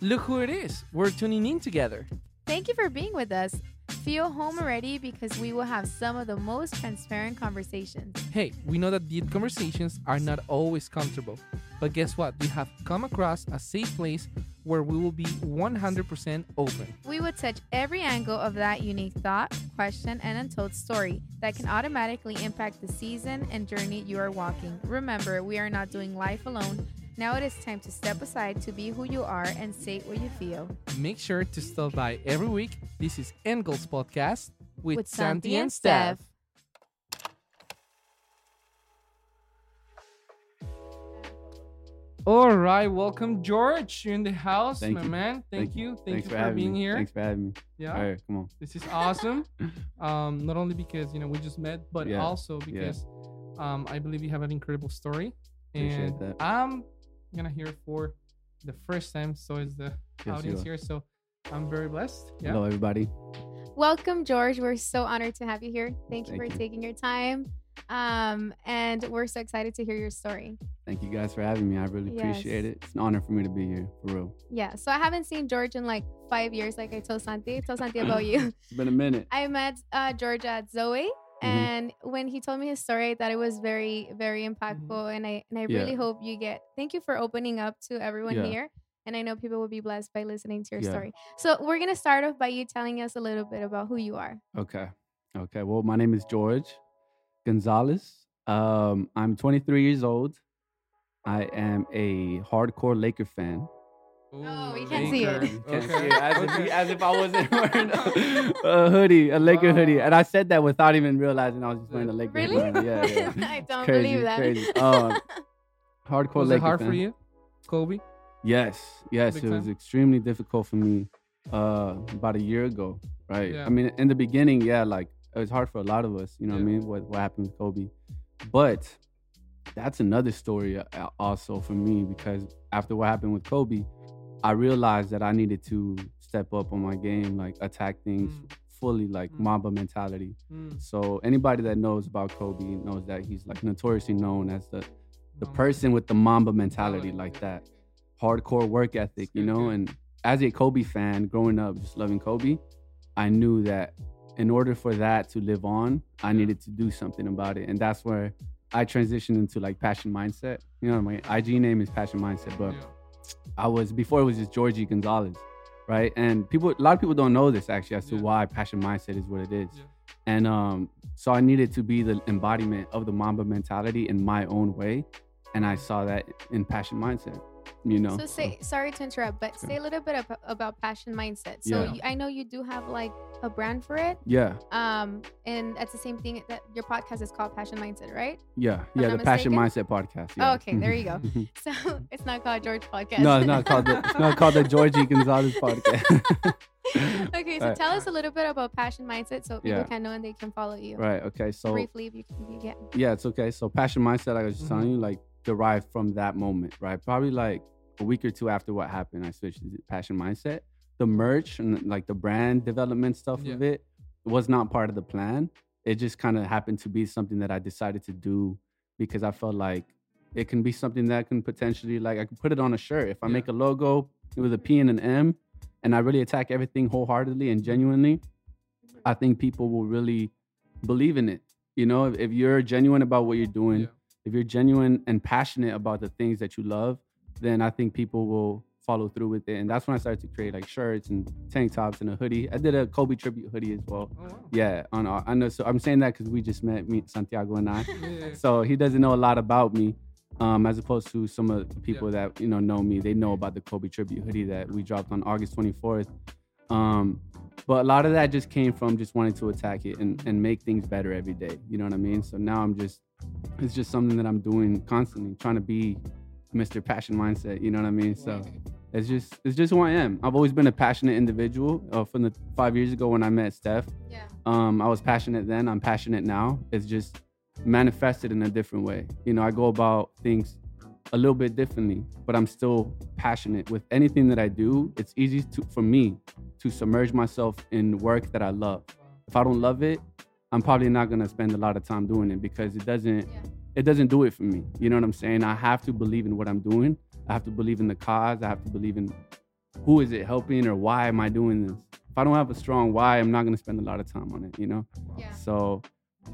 look who it is. We're tuning in together. Thank you for being with us. Feel home already because we will have some of the most transparent conversations. Hey, we know that deep conversations are not always comfortable, but guess what? We have come across a safe place where we will be 100% open. We will touch every angle of that unique thought, question, and untold story that can automatically impact the season and journey you are walking. Remember, we are not doing life alone. Now it is time to step aside to be who you are and say what you feel. Make sure to stop by every week. This is Engels Podcast with, With Santi Santi and and Steph. Steph. All right, welcome George. You're in the house, Thank my you. man. Thank, Thank you. Thank Thanks you for, for, being me. here. Thanks for having me. Yeah. All right, come on. This is awesome. um, not only because you know we just met, but Yeah, also yeah. because um, I believe you have an incredible story, Appreciate and that. I'm gonna hear for the first time. So is the you audience here. So I'm very blessed. Yeah. Hello, everybody. Welcome, George. We're so honored to have you here. Thank you Thank for you. taking your time. Um, and we're so excited to hear your story. Thank you guys for having me. I really appreciate it. It's an honor for me to be here, for real. Yeah. So I haven't seen George in like five years, like I told Santi. I told Santi about you. It's been a minute. I met uh, George at Zoe, Mm-hmm. and when he told me his story, I thought it was very, very impactful. And I and I Mm-hmm. Yeah. really hope you get. Thank you for opening up to everyone Yeah. here. And I know people will be blessed by listening to your Yeah. story. So we're gonna start off by you telling us a little bit about who you are. Okay. Okay. Well, my name is George Gonzalez. Um, I'm 23 years old. I am a hardcore Laker fan. Oh, we can't see it. You can't Okay. see it, as, if, as if I wasn't wearing a, a hoodie, a Laker hoodie. And I said that without even realizing I was just wearing a Laker Really? hoodie. Yeah, yeah. I don't crazy, believe that. crazy. Um, Hardcore Was Laker it hard fan. for you, Kobe? Yes, yes, Big it was time? extremely difficult for me uh about a year ago, right? Yeah. I mean, in the beginning, yeah, like it was hard for a lot of us, you know what I mean? What what happened with Kobe. But that's another story uh, also for me because after what happened with Kobe, I realized that I needed to step up on my game, like attack things Mm. fully like Mm. Mamba mentality. Mm, So anybody that knows about Kobe knows that he's like notoriously known as the the Mamba person with the Mamba mentality like that hardcore work ethic, you know. And as a Kobe fan, growing up just loving Kobe, I knew that in order for that to live on, I needed to do something about it, and that's where I transitioned into like passion mindset. You know, my IG name is passion mindset, but Yeah. I was before it was just Georgie Gonzalez, right? And people, a lot of people don't know this actually as to Yeah. why passion mindset is what it is. Yeah. And um, so I needed to be the embodiment of the Mamba mentality in my own way, and I saw that in passion mindset. You know. So say sorry to interrupt, but Okay. say a little bit ab- about passion mindset. So Yeah. you, I know you do have like a brand for it. Yeah, Um, and that's the same thing that your podcast is called Passion Mindset, right? yeah, yeah. The passion mindset podcast. Oh, okay, there you go. So it's not called George Podcast. no, it's not called the it's not called the Georgie Gonzalez podcast. okay, so Right. tell us a little bit about Passion Mindset so people Yeah. can know and they can follow you. right. Okay. So Briefly, if you, if you can. yeah, it's okay. So passion mindset, like I was just telling Mhm. you, like derived from that moment, right? Probably like a week or two after what happened, I switched to passion mindset. The merch and like the brand development stuff of it was not part of the plan. It just kind of happened to be something that I decided to do because I felt like it can be something that can potentially like I could put it on a shirt. If I Yeah. make a logo with a P and an M and I really attack everything wholeheartedly and genuinely, I think people will really believe in it. You know, if, if you're genuine about what you're doing, Yeah. If you're genuine and passionate about the things that you love, then I think people will follow through with it. And that's when I started to create like shirts and tank tops and a hoodie. I did a Kobe tribute hoodie as well. Oh, wow. Yeah, on our, I know. So I'm saying that because we just met, me, Santiago and I. Yeah, yeah, yeah. So he doesn't know a lot about me, um, as opposed to some of the people that you know know me. They know about the Kobe tribute hoodie that we dropped on August 24th. Um, but a lot of that just came from just wanting to attack it and, and make things better every day. You know what I mean? So now I'm just, it's just something that I'm doing constantly, trying to be Mr. Passion Mindset. You know what I mean? So it's just, it's just who I am. I've always been a passionate individual. Uh, from the five years ago when I met Steph, Yeah. um, I was passionate then. I'm passionate now. It's just manifested in a different way. You know, I go about things a little bit differently, but I'm still passionate with anything that I do. It's easy to for me to submerge myself in work that I love. If I don't love it, I'm probably not gonna spend a lot of time doing it because it doesn't Yeah. it doesn't do it for me. You know what I'm saying? I have to believe in what I'm doing. I have to believe in the cause. I have to believe in who is it helping or why am I doing this? If I don't have a strong why, I'm not gonna spend a lot of time on it, you know? Yeah. So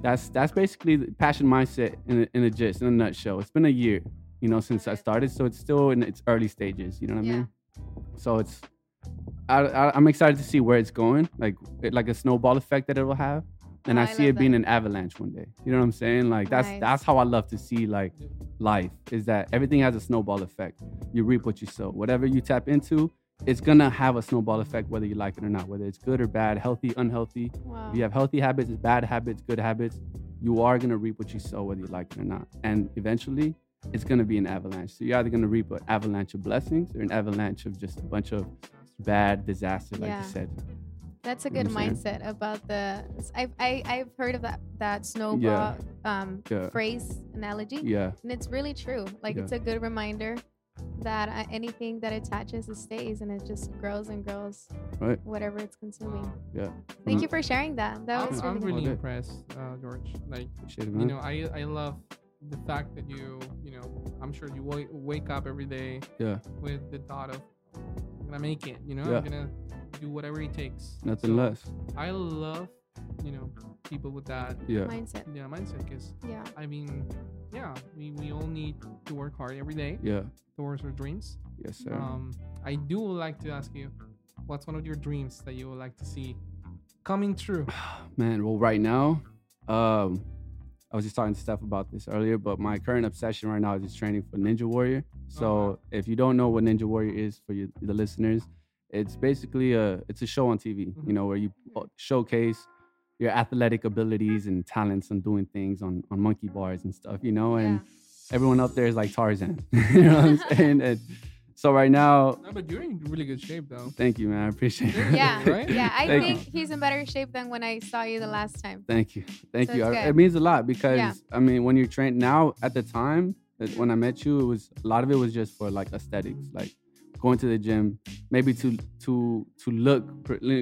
that's that's basically the passion mindset in a, in a gist, in a nutshell. It's been a year, you know, since I started, so it's still in its early stages. You know what I Yeah. mean? So it's I, I, I'm excited to see where it's going, like it, like a snowball effect that it will have, and Oh, I I see it being that. an avalanche one day. You know what I'm saying? Like that's Nice. that's how I love to see like life is that everything has a snowball effect. You reap what you sow. Whatever you tap into, it's gonna have a snowball effect whether you like it or not, whether it's good or bad, healthy, unhealthy. Wow. If you have healthy habits, it's bad habits, good habits, you are gonna reap what you sow, whether you like it or not. And eventually, it's gonna be an avalanche. So you're either gonna reap an avalanche of blessings or an avalanche of just a bunch of bad disaster, like Yeah. you said. That's a You know good what mindset about the. I've I, I've heard of that that snowball um Yeah. phrase analogy, Yeah, and it's really true. Like Yeah. it's a good reminder that uh, anything that attaches it stays, and it just grows and grows. Right. Whatever it's consuming. yeah. Thank Mhm. you for sharing that. That I'm, was I'm really. really impressed, uh, George. Like Appreciate it, you know, I I love the fact that you you know I'm sure you wake, wake up every day yeah, with the thought of I'm gonna make it. You know, Yeah. I'm gonna do whatever it takes. nothing So, less. I love you know people with that Yeah, mindset. yeah mindset because Yeah. I mean yeah we we all need to work hard every day yeah, towards our dreams. yes, sir. Um, I do like to ask you, what's one of your dreams that you would like to see coming true? Man, well, right now, um, I was just talking to Steph about this earlier, but my current obsession right now is just training for Ninja Warrior. So, wow. if you don't know what Ninja Warrior is for you, the listeners, it's basically a it's a show on TV, Mhm. you know, where you showcase your athletic abilities and talents and doing things on on monkey bars and stuff, you know, and everyone up there is like Tarzan, you know what I'm saying? And so right now, No, but you're in really good shape though. thank you, man, I appreciate it. Yeah. Right? Yeah. I Thank think he's in better shape than when I saw you the last time. Thank you. Thank So you. it's I- It means a lot because Yeah. I mean, when you're trained now, at the time that when I met you, it was a lot of it was just for like aesthetics, like going to the gym, maybe to to to look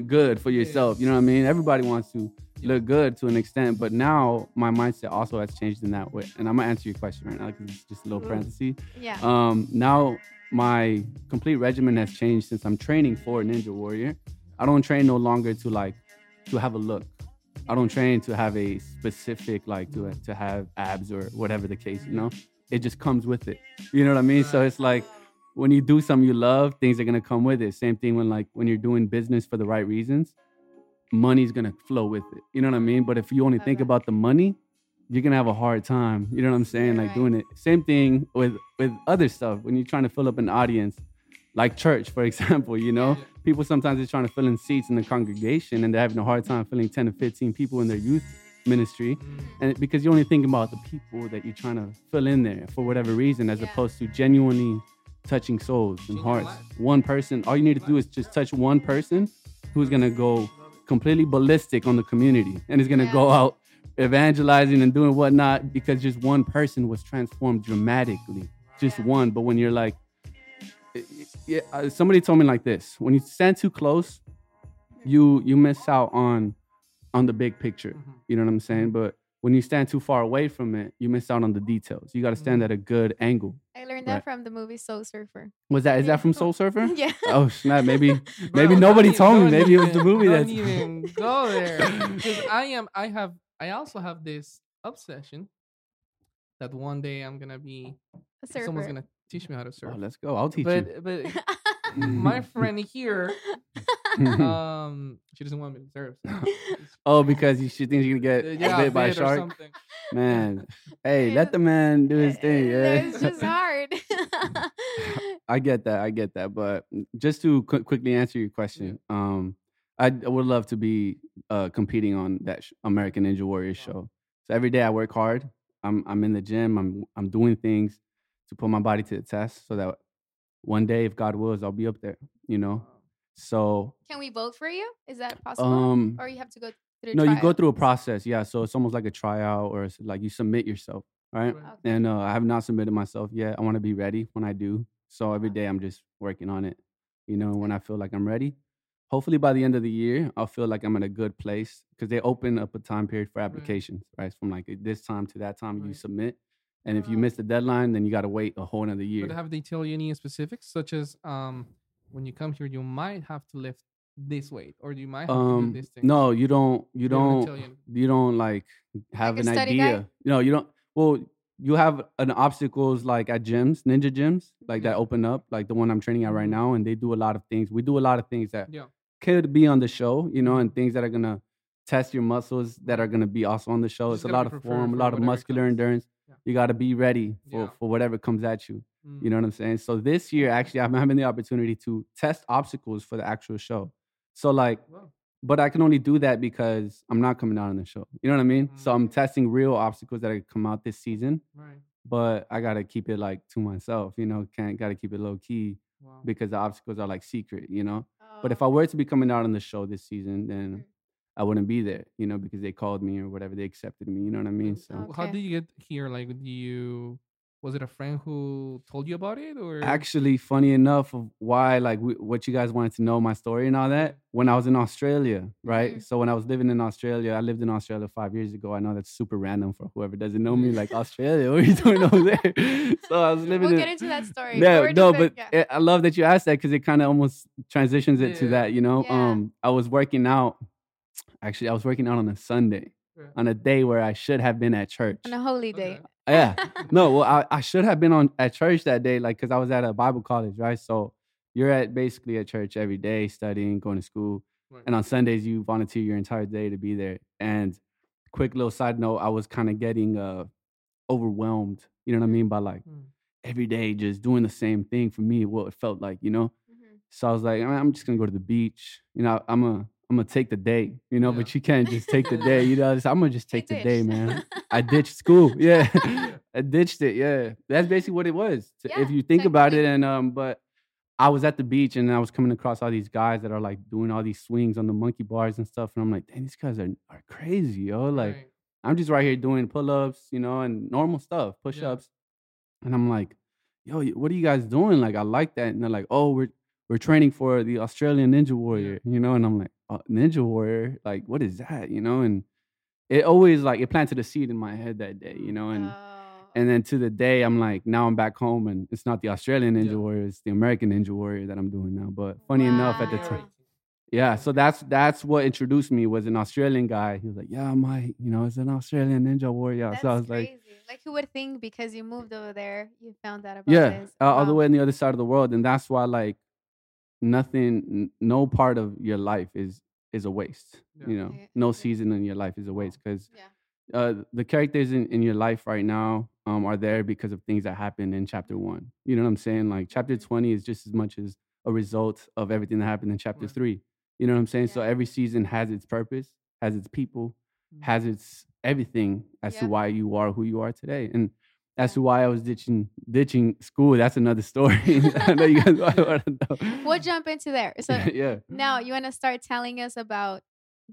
good for yourself. You know what I mean? Everybody wants to look good to an extent, but now my mindset also has changed in that way. And I'm gonna answer your question right now because it's just a little Mm. parenthesis. Yeah. Um, now my complete regimen has changed since I'm training for Ninja Warrior. I don't train no longer to like to have a look. I don't train to have a specific like to to have abs or whatever the case. You know, it just comes with it. You know what I mean? So it's like when you do something you love, things are gonna come with it. Same thing when like when you're doing business for the right reasons, money's gonna flow with it. You know what I mean? But if you only think about the money, you're gonna have a hard time. You know what I'm saying? You're like right. doing it. Same thing with with other stuff. When you're trying to fill up an audience, like church, for example, you know, Yeah. people sometimes are trying to fill in seats in the congregation and they're having a hard time filling 10 to 15 people in their youth ministry. Mm, And because you're only thinking about the people that you're trying to fill in there for whatever reason, as Yeah. opposed to genuinely touching souls and hearts. One person, all you need to do is just touch one person who's gonna go completely ballistic on the community and is gonna go out evangelizing and doing whatnot because just one person was transformed dramatically. Just Yeah. one. But when you're like, yeah, uh, somebody told me like this: when you stand too close, you you miss out on on the big picture. mhm. You know what I'm saying? But when you stand too far away from it, you miss out on the details. You got to stand Mhm. at a good angle. I learned that Right. from the movie Soul Surfer. Was that is that from Soul Surfer? yeah. Oh snap! Maybe maybe Bro, nobody don't told me. even- Maybe it was the don't movie even- that's. Don't even go there. Because I am. I have. I also have this obsession that one day I'm gonna be. A surfer. Someone's gonna teach me how to surf. Oh, let's go. I'll teach you. but but my friend here, um, she doesn't want me to surf. so oh, because you she thinks you're gonna get yeah, bit by a bit or shark. something. Man, hey, let the man do his thing. Yeah. It's just hard. I get that. I get that. But just to qu- quickly answer your question, um, I, I would love to be uh, competing on that sh- American Ninja Warrior show. So every day I work hard. I'm I'm in the gym. I'm I'm doing things to put my body to the test, so that one day, if God wills, I'll be up there. You know. So Can we vote for you? Is that possible? um, or you have to go through no, you go through a process. Yeah. So it's almost like a tryout, or it's like you submit yourself, right? Right. Okay. and uh, I have not submitted myself yet. I want to be ready when I do. So every day I'm just working on it. You know, when I feel like I'm ready, hopefully by the end of the year, I'll feel like I'm in a good place because they open up a time period for applications, right? From like this time to that time you submit, and if you Oh. miss the deadline, then you got to wait a whole another year. But have they tell you any specifics, such as um, when you come here, you might have to lift this weight, or you might have to Um, do this thing. no, you don't. You They don't don't. tell you. You don't like have a an idea. guide? No, you don't. Well, you have an obstacles like at gyms, ninja gyms, like that open up, like the one I'm training at right Mhm. now, and they do a lot of things. We do a lot of things that Yeah. could be on the show, you know, and things that are gonna test your muscles that are gonna be also on the show. You It's a lot of form, a lot of muscular comes. endurance. You got to be ready for, Yeah. for whatever comes at you. Mm. You know what I'm saying? So this year, actually, I'm having the opportunity to test obstacles for the actual show. So like, Wow. but I can only do that because I'm not coming out on the show. You know what I mean? So I'm Mm. testing real obstacles that come out this season, Right. but I gotta keep it like to myself. You know, can't gotta keep it low key Wow. because the obstacles are like secret. You know. But if Oh. I were to be coming out on the show this season, then. I wouldn't be there. You know, because they called me or whatever, they accepted me. You know what I mean? So. W- How did you get here? Like, do you was it a friend who told you about it, or actually funny enough of why like w- what you guys wanted to know my story and all that when i was in australia right Mhm. so when i was living in australia i lived in australia five years ago i know that's super random for whoever doesn't know me like australia what are you doing over there so i was living We'll in get into that story. yeah, We're no, but yeah. it, I love that you asked that because it kind of almost transitions it to that, you know. Yeah. Um, I was working out. Actually, I was working out on a Sunday, Yeah. on a day where I should have been at church. on a holy day. Okay. Yeah, no, well, I, I should have been on at church that day, like, cause I was at a Bible college, right? So you're at basically at church every day, studying, going to school, Right. and on Sundays you volunteer your entire day to be there. And quick little side note, I was kind of getting uh overwhelmed. You know what I mean by like Mm. every day just doing the same thing for me. What it felt like, you know. Mhm. So I was like, I'm just gonna go to the beach. You know, I'm gonna I'm gonna take the day. You know, Yeah. but you can't just take the day. You know, I'm gonna just take the day, man. I ditched school. Yeah. Yeah. I ditched it. Yeah. That's basically what it was. Yeah, if you think about it. And um, but I was at the beach and I was coming across all these guys that are like doing all these swings on the monkey bars and stuff. And I'm like, dang, these guys are, are crazy, yo. Like, Right. I'm just right here doing pull-ups, you know, and normal stuff, push-ups. And I'm like, yo, what are you guys doing? Like, I like that. And they're like, oh, we're we're training for the Australian Ninja Warrior, you know. And I'm like, oh, Ninja Warrior, like, what is that, you know? And it always like it planted a seed in my head that day, you know. And Oh. and then to the day, I'm like, now I'm back home, and it's not the Australian Ninja Yeah. Warrior, it's the American Ninja Warrior that I'm doing now. But funny enough, at the time. Yeah, so that's that's what introduced me was an Australian guy. He was like, "Yeah, Mike, you know, it's an Australian Ninja Warrior." That's so I was crazy. like, Like, who would think because you moved over there, you found out about "Yeah, this? uh, all the way on the other side of the world," and that's why like nothing, n- no part of your life is is a waste. Yeah. You know, Yeah, no season in your life is a waste because Yeah. uh, the characters in, in your life right now um, are there because of things that happened in chapter one. You know what I'm saying? Like chapter Mhm. 20 is just as much as a result of everything that happened in chapter Right. three. You know what I'm saying? So every season has its purpose, has its people, Mm. has its everything as to why you are who you are today. And as to why I was ditching ditching school, that's another story. I know you guys want to know. We'll jump into there. So yeah. now you want to start telling us about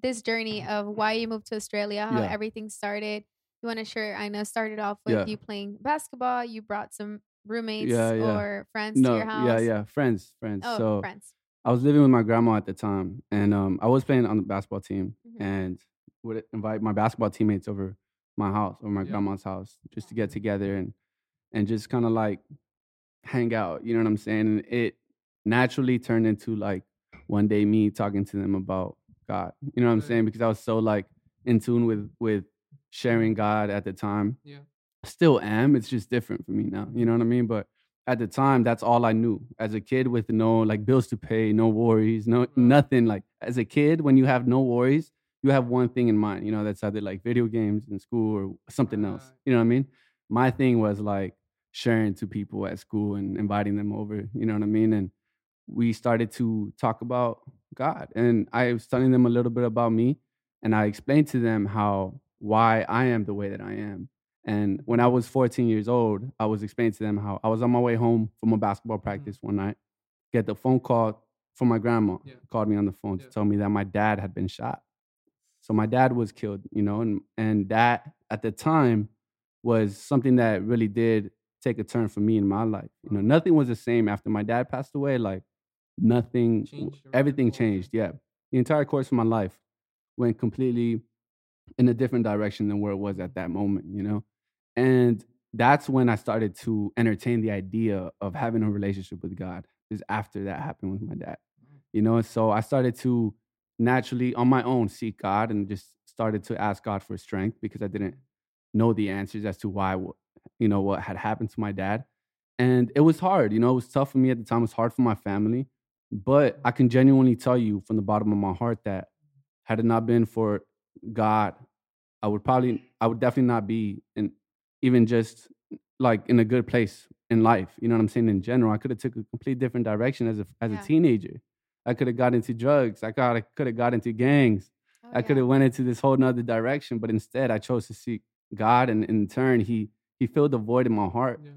this journey of why you moved to Australia, how Yeah. everything started. You want to share? I know started off with Yeah. you playing basketball. You brought some roommates Yeah, yeah. or friends No, to your house. yeah, yeah. Friends, friends. Oh, so friends. I was living with my grandma at the time, and um, I was playing on the basketball team, Mhm. and would invite my basketball teammates over my house or my Yeah. grandma's house just to get mm-hmm. together and and just kind of like hang out. You know what I'm saying? And it naturally turned into like one day me talking to them about God. You know what I'm saying? Because I was so like in tune with with sharing God at the time. Yeah. Still am. It's just different for me now. You know what I mean? But at the time, that's all I knew. As a kid with no like bills to pay, no worries, no Right. nothing. Like as a kid, when you have no worries, you have one thing in mind. You know, that's either like video games in school or something else. You know what I mean? My thing was like sharing to people at school and inviting them over. You know what I mean? And we started to talk about God. And I was telling them a little bit about me. And I explained to them how why I am the way that I am. And when I was 14 years old, I was explaining to them how I was on my way home from a basketball mm-hmm. practice one night, get the phone call from my grandma, Yeah. called me on the phone Yeah. to tell me that my dad had been shot. So my dad was killed, you know, and and that at the time was something that really did take a turn for me in my life. You know, nothing was the same after my dad passed away. Like nothing, Changed everything everything changed. Yeah, the entire course of my life went completely in a different direction than where it was at that moment. You know, and that's when I started to entertain the idea of having a relationship with God. is after that happened with my dad. You know, so I started to naturally on my own seek God and just started to ask God for strength because I didn't know the answers as to why you know what had happened to my dad. And it was hard, you know, it was tough for me at the time, it was hard for my family. But I can genuinely tell you from the bottom of my heart that had it not been for God, I would probably I would definitely not be in even just like in a good place in life. You know what I'm saying? In general, I could have took a complete different direction as a as Yeah. a teenager. I could have got into drugs. I got I could have got into gangs. Oh, I could have went into this whole nother direction, but instead I chose to seek God, and in turn, He He filled the void in my heart. Yeah.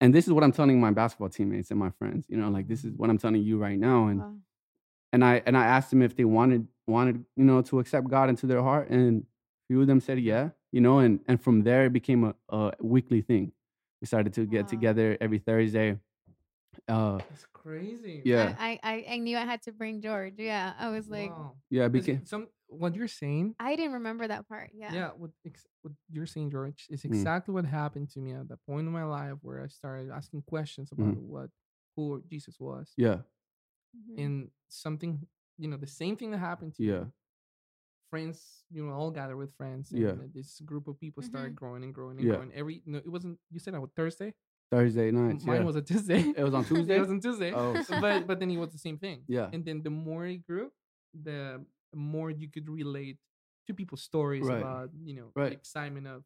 And this is what I'm telling my basketball teammates and my friends. You know, like this mm-hmm. is what I'm telling you right now. And Wow. and I and I asked them if they wanted wanted you know to accept God into their heart, and few of them said yeah. You know, and and from there it became a, a weekly thing. We started to get Wow. together every Thursday. Uh, It's crazy. yeah, I, I I knew I had to bring George. Yeah, I was like, Wow. yeah, it 'Cause became some what you're saying. I didn't remember that part. Yeah. Yeah, what ex- what you're saying, George, is Mm. exactly what happened to me at that point in my life where I started asking questions about what who Jesus was, yeah, Mhm. and something, you know, the same thing that happened to you. yeah, friends, you know, all gather with friends. And Yeah. uh, this group of people started growing and growing and Yeah. growing. Every no, it wasn't. You said on Thursday. Thursday M- nights. Mine yeah. was a Tuesday. It was on Tuesday? it was on Tuesday. Oh. but but then it was the same thing. Yeah. And then the more it grew, the more you could relate to people's stories Right. about you know Right. the excitement of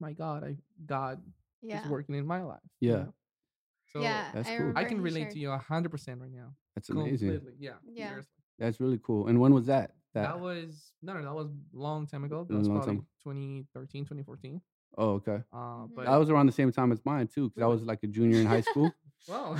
my God, I God Yeah. is working in my life. you Yeah. know? So yeah. That's I, cool. I remember can relate shared- to you hundred percent right now. That's amazing. Completely. Yeah. Yeah. seriously. That's really cool. And when was that? That, was no, no, that was a long time ago. That was probably time. 2013, 2014. Oh, okay. Uh, but That was around the same time as mine too, because I was like a junior in high school. wow.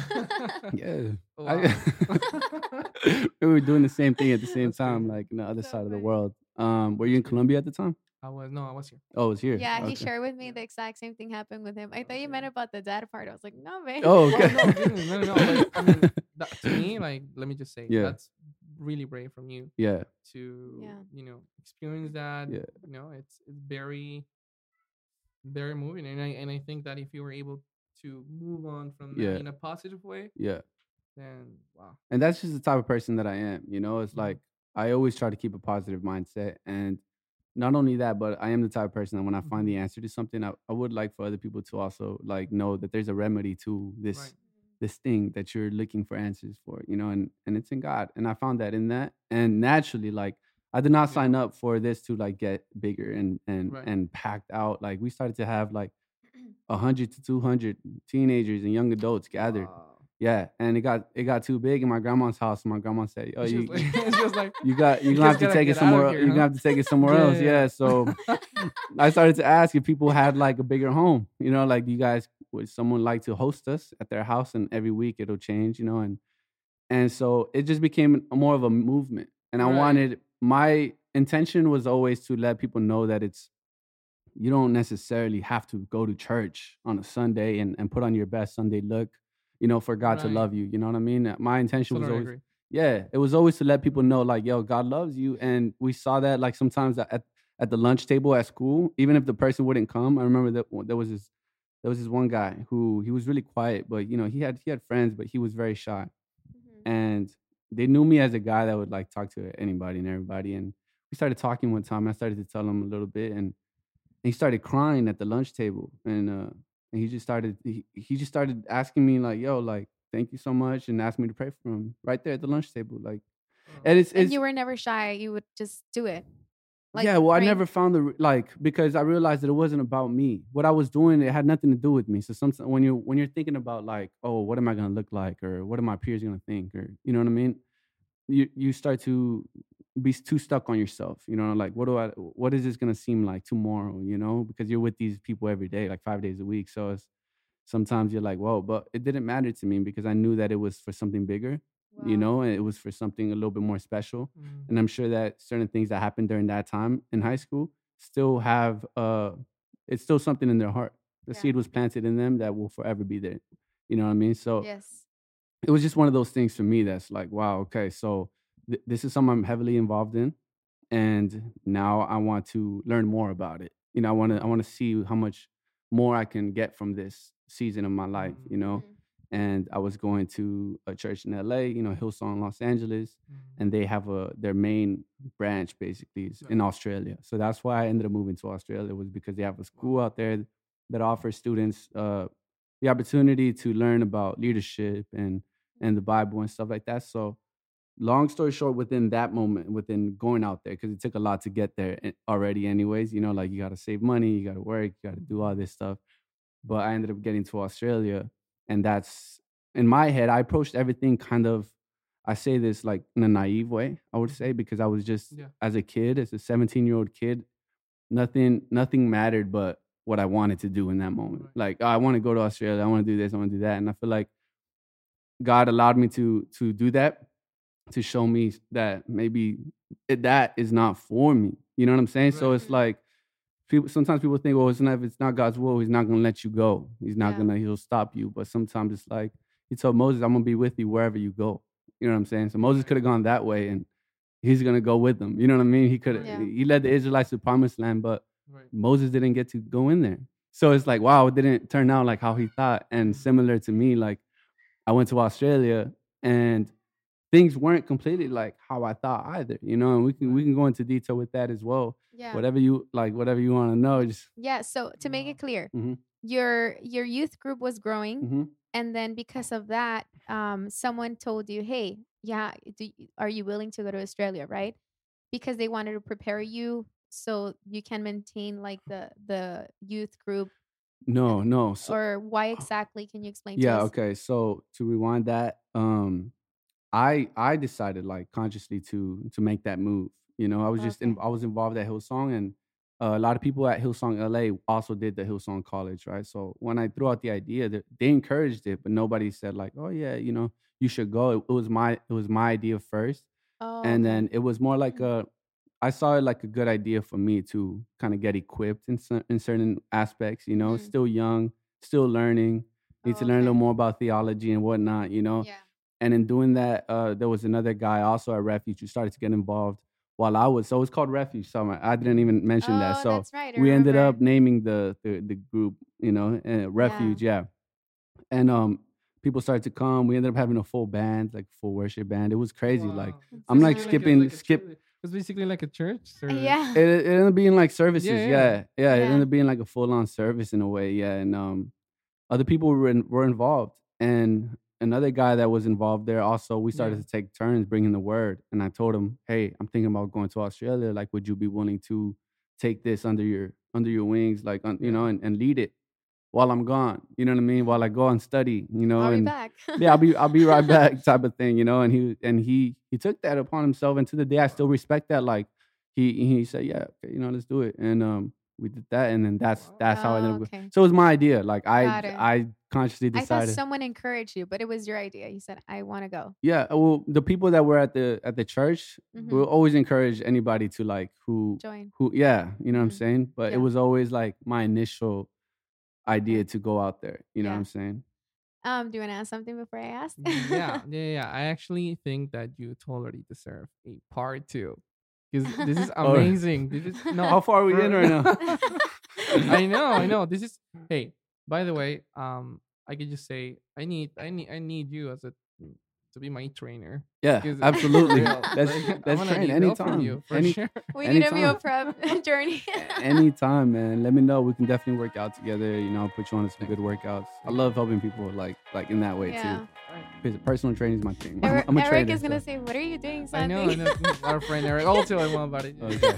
yeah. Wow. I- we were doing the same thing at the same time, like in the other So side of the world. Um, were you in Colombia at the time? I was no, I was here. Oh, it was here. Yeah, he shared with me the exact same thing happened with him. I thought you meant about the dad part. I was like, no, man. Oh, Oh, okay. no, no, no, no. Like, I mean, that, to me, like, let me just say, Yeah. that's really brave from you yeah. to, Yeah. you know, experience that. Yeah. You know, it's it's very, very moving, and I and I think that if you were able to move on from that Yeah. in a positive way, Yeah. then wow. And that's just the type of person that I am. You know, it's Mhm. like I always try to keep a positive mindset. And not only that, but I am the type of person that when I find the answer to something, I, I would like for other people to also like know that there's a remedy to this Right. this thing that you're looking for answers for, you know, and and it's in God. And I found that in that. And naturally, like I did not Yeah. sign up for this to like get bigger and and Right. and packed out. Like we started to have like a hundred to two hundred teenagers and young adults gathered. Wow. Yeah, and it got it got too big in my grandma's house. And my grandma said, "Oh, you, just like, it's just like you got you You gonna have to take it get out of somewhere. here, You're huh? gonna have to take it somewhere Yeah, else." yeah, Yeah. yeah. So I started to ask if people had like a bigger home. You know, like you guys would someone like to host us at their house, and every week it'll change. You know, and and so it just became more of a movement. And I Right. wanted my intention was always to let people know that it's you don't necessarily have to go to church on a Sunday and, and put on your best Sunday look, you know, for God to love you. You know what I mean? My intention was always agree. yeah, it was always to let people know, like, yo, God loves you. And we saw that, like, sometimes at, at the lunch table at school, even if the person wouldn't come. I remember that there was this there was this one guy who he was really quiet, but you know, he had he had friends, but he was very shy. Mhm. And they knew me as a guy that would like talk to anybody and everybody. And we started talking one time. I started to tell him a little bit, and he started crying at the lunch table. And uh, and he just started he, he just started asking me like, yo, like, thank you so much, and asked me to pray for him right there at the lunch table, like. And it's, And it's you were never shy. You would just do it. Yeah, well, I never found the like because I realized that it wasn't about me. What I was doing, it had nothing to do with me. So sometimes when you when you're thinking about like, oh, what am I gonna look like, or what are my peers gonna think, or you know what I mean, you you start to be too stuck on yourself. You know, like what do I, what is this gonna seem like tomorrow? You know, because you're with these people every day, like five days a week. So it's sometimes you're like, whoa, but it didn't matter to me because I knew that it was for something bigger. You know, and it was for something a little bit more special Mm. and I'm sure that certain things that happened during that time in high school still have uh it's still something in their heart. The Yeah. seed was planted in them that will forever be there. You know what I mean? So Yes. it was just one of those things for me that's like, wow, okay, so th- this is something I'm heavily involved in, and now I want to learn more about it. You know, I want to I want to see how much more I can get from this season of my life. You know, Mhm. And I was going to a church in LA, you know, Hillsong Los Angeles, and they have a their main branch basically is in Australia. So that's why I ended up moving to Australia was because they have a school out there that offers students uh, the opportunity to learn about leadership and and the Bible and stuff like that. So long story short, within that moment, within going out there, because it took a lot to get there already, anyways. You know, like you got to save money, you got to work, you got to do all this stuff. But I ended up getting to Australia, and that's in my head. I approached everything kind of. I say this like in a naive way, I would say, because I was just Yeah. as a kid, as a 17 year old kid, nothing nothing mattered but what I wanted to do in that moment. Right. Like, oh, I want to go to Australia, I want to do this, I want to do that, and I feel like God allowed me to to do that to show me that maybe it, that is not for me. You know what I'm saying? So it's like people sometimes people think, well, it's not if it's not God's will, he's not gonna let you go. He's not Yeah. gonna he'll stop you. But sometimes it's like he told Moses, I'm gonna be with you wherever you go. You know what I'm saying? So Moses could have gone that way and he's gonna go with them. You know what I mean? He could Yeah. he led the Israelites to the promised land, but Right. Moses didn't get to go in there. So it's like, wow, it didn't turn out like how he thought. And mm-hmm. similar to me, like I went to Australia and things weren't completely like how I thought either, you know, and we can we can go into detail with that as well. Yeah. Whatever you like, whatever you want to know, just Yeah. So to make it clear, Mhm. your your youth group was growing, mhm. and then because of that, um, someone told you, "Hey, yeah, do, are you willing to go to Australia?" Right? Because they wanted to prepare you so you can maintain like the the youth group. no, no. So, or why exactly? Can you explain? to yeah, okay. So to rewind that, um, I I decided like consciously to to make that move. You know, I was just in, I was involved at Hillsong, and uh, a lot of people at Hillsong LA also did the Hillsong College, right? So when I threw out the idea, that they encouraged it, but nobody said like, oh yeah, you know, you should go. It, it was my it was my idea first, Oh, and okay. then it was more like a I saw it like a good idea for me to kind of get equipped in in certain aspects. You know, Mhm. still young, still learning, need Oh, to learn a little more about theology and whatnot. You know, Yeah. And in doing that, uh, there was another guy also at Refuge who started to get involved while I was. So it's called Refuge Summer. I didn't even mention that. Oh, So that's right. We ended up naming the the, the group, you know, uh, Refuge, yeah. And um, people started to come. We ended up having a full band, like full worship band. It was crazy. Like Wow. I'm, like, Basically skipping- a- a skip- church- It was basically like a church. service. Yeah. it, it ended up being like services, Yeah, yeah, yeah. yeah. It ended up being like a full on service in a way, yeah. And um, other people were in, were involved, and another guy that was involved there also. We started Yeah. to take turns bringing the word, and I told him, "Hey, I'm thinking about going to Australia. Like, would you be willing to take this under your under your wings, like, un, you know, and, and lead it while I'm gone? You know what I mean? While I go and study, you know, I'll be and back. yeah, I'll be I'll be right back type of thing, you know. And he and he he took that upon himself, and to the day I still respect that. Like he he said, yeah, okay, you know, let's do it, and um, we did that, and then that's that's how I ended Oh, up. okay. So it was my idea. Like I it. I consciously I thought someone encouraged you, but it was your idea. You said, "I want to go." yeah, well, the people that were at the at the church Mhm. will always encourage anybody to like who Join. who yeah, you know what I'm Mhm. saying. But Yeah. it was always like my initial idea to go out there. You know Yeah. what I'm saying? Um, do you want to ask something before I ask? yeah, yeah, yeah. I actually think that you totally deserve a part two because this is amazing. This is no. How far are we in right now? I know, I know. This is hey. By the way, um, I could just say I need, I need, I need you as a to be my trainer. Yeah, 'Cause absolutely. real, Let's like, I'm let's gonna train need help from anytime. You, for Any- sure. we need a meal Anytime. prep journey. anytime, man. Let me know. We can definitely work out together. You know, put you on to some good workouts. I love helping people like like in that way yeah. too. Because Personal training is my thing. I'm, Eric, I'm a Eric trainer. is gonna so- say, "What are you doing, I know, I Santi?" know. Our friend Eric. I'll tell him about it. Okay.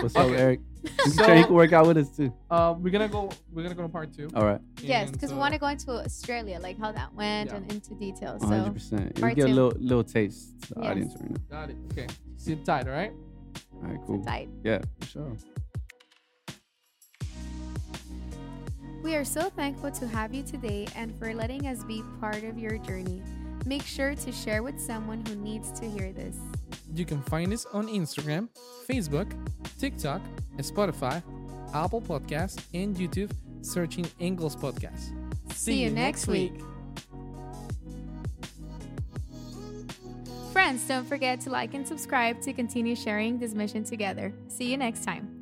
What's up, Okay. Eric? You can, So- train, you can work out with us too. Uh, we're gonna go. We're gonna go to part two. All right, yes, And because we want to go into Australia, like how that went Yeah. and into details. 100. So percent You part get a two. little little taste to the Yes. audience right now. Got it. Okay. Sit tight. All right. All right, sit cool. tight. Yeah, for sure. We are so thankful to have you today and for letting us be part of your journey. Make sure to share with someone who needs to hear this. You can find us on Instagram, Facebook, TikTok, Spotify, Apple Podcasts, and YouTube, searching Ingles Podcast. See you next week. Friends, don't forget to like and subscribe to continue sharing this mission together. See you next time.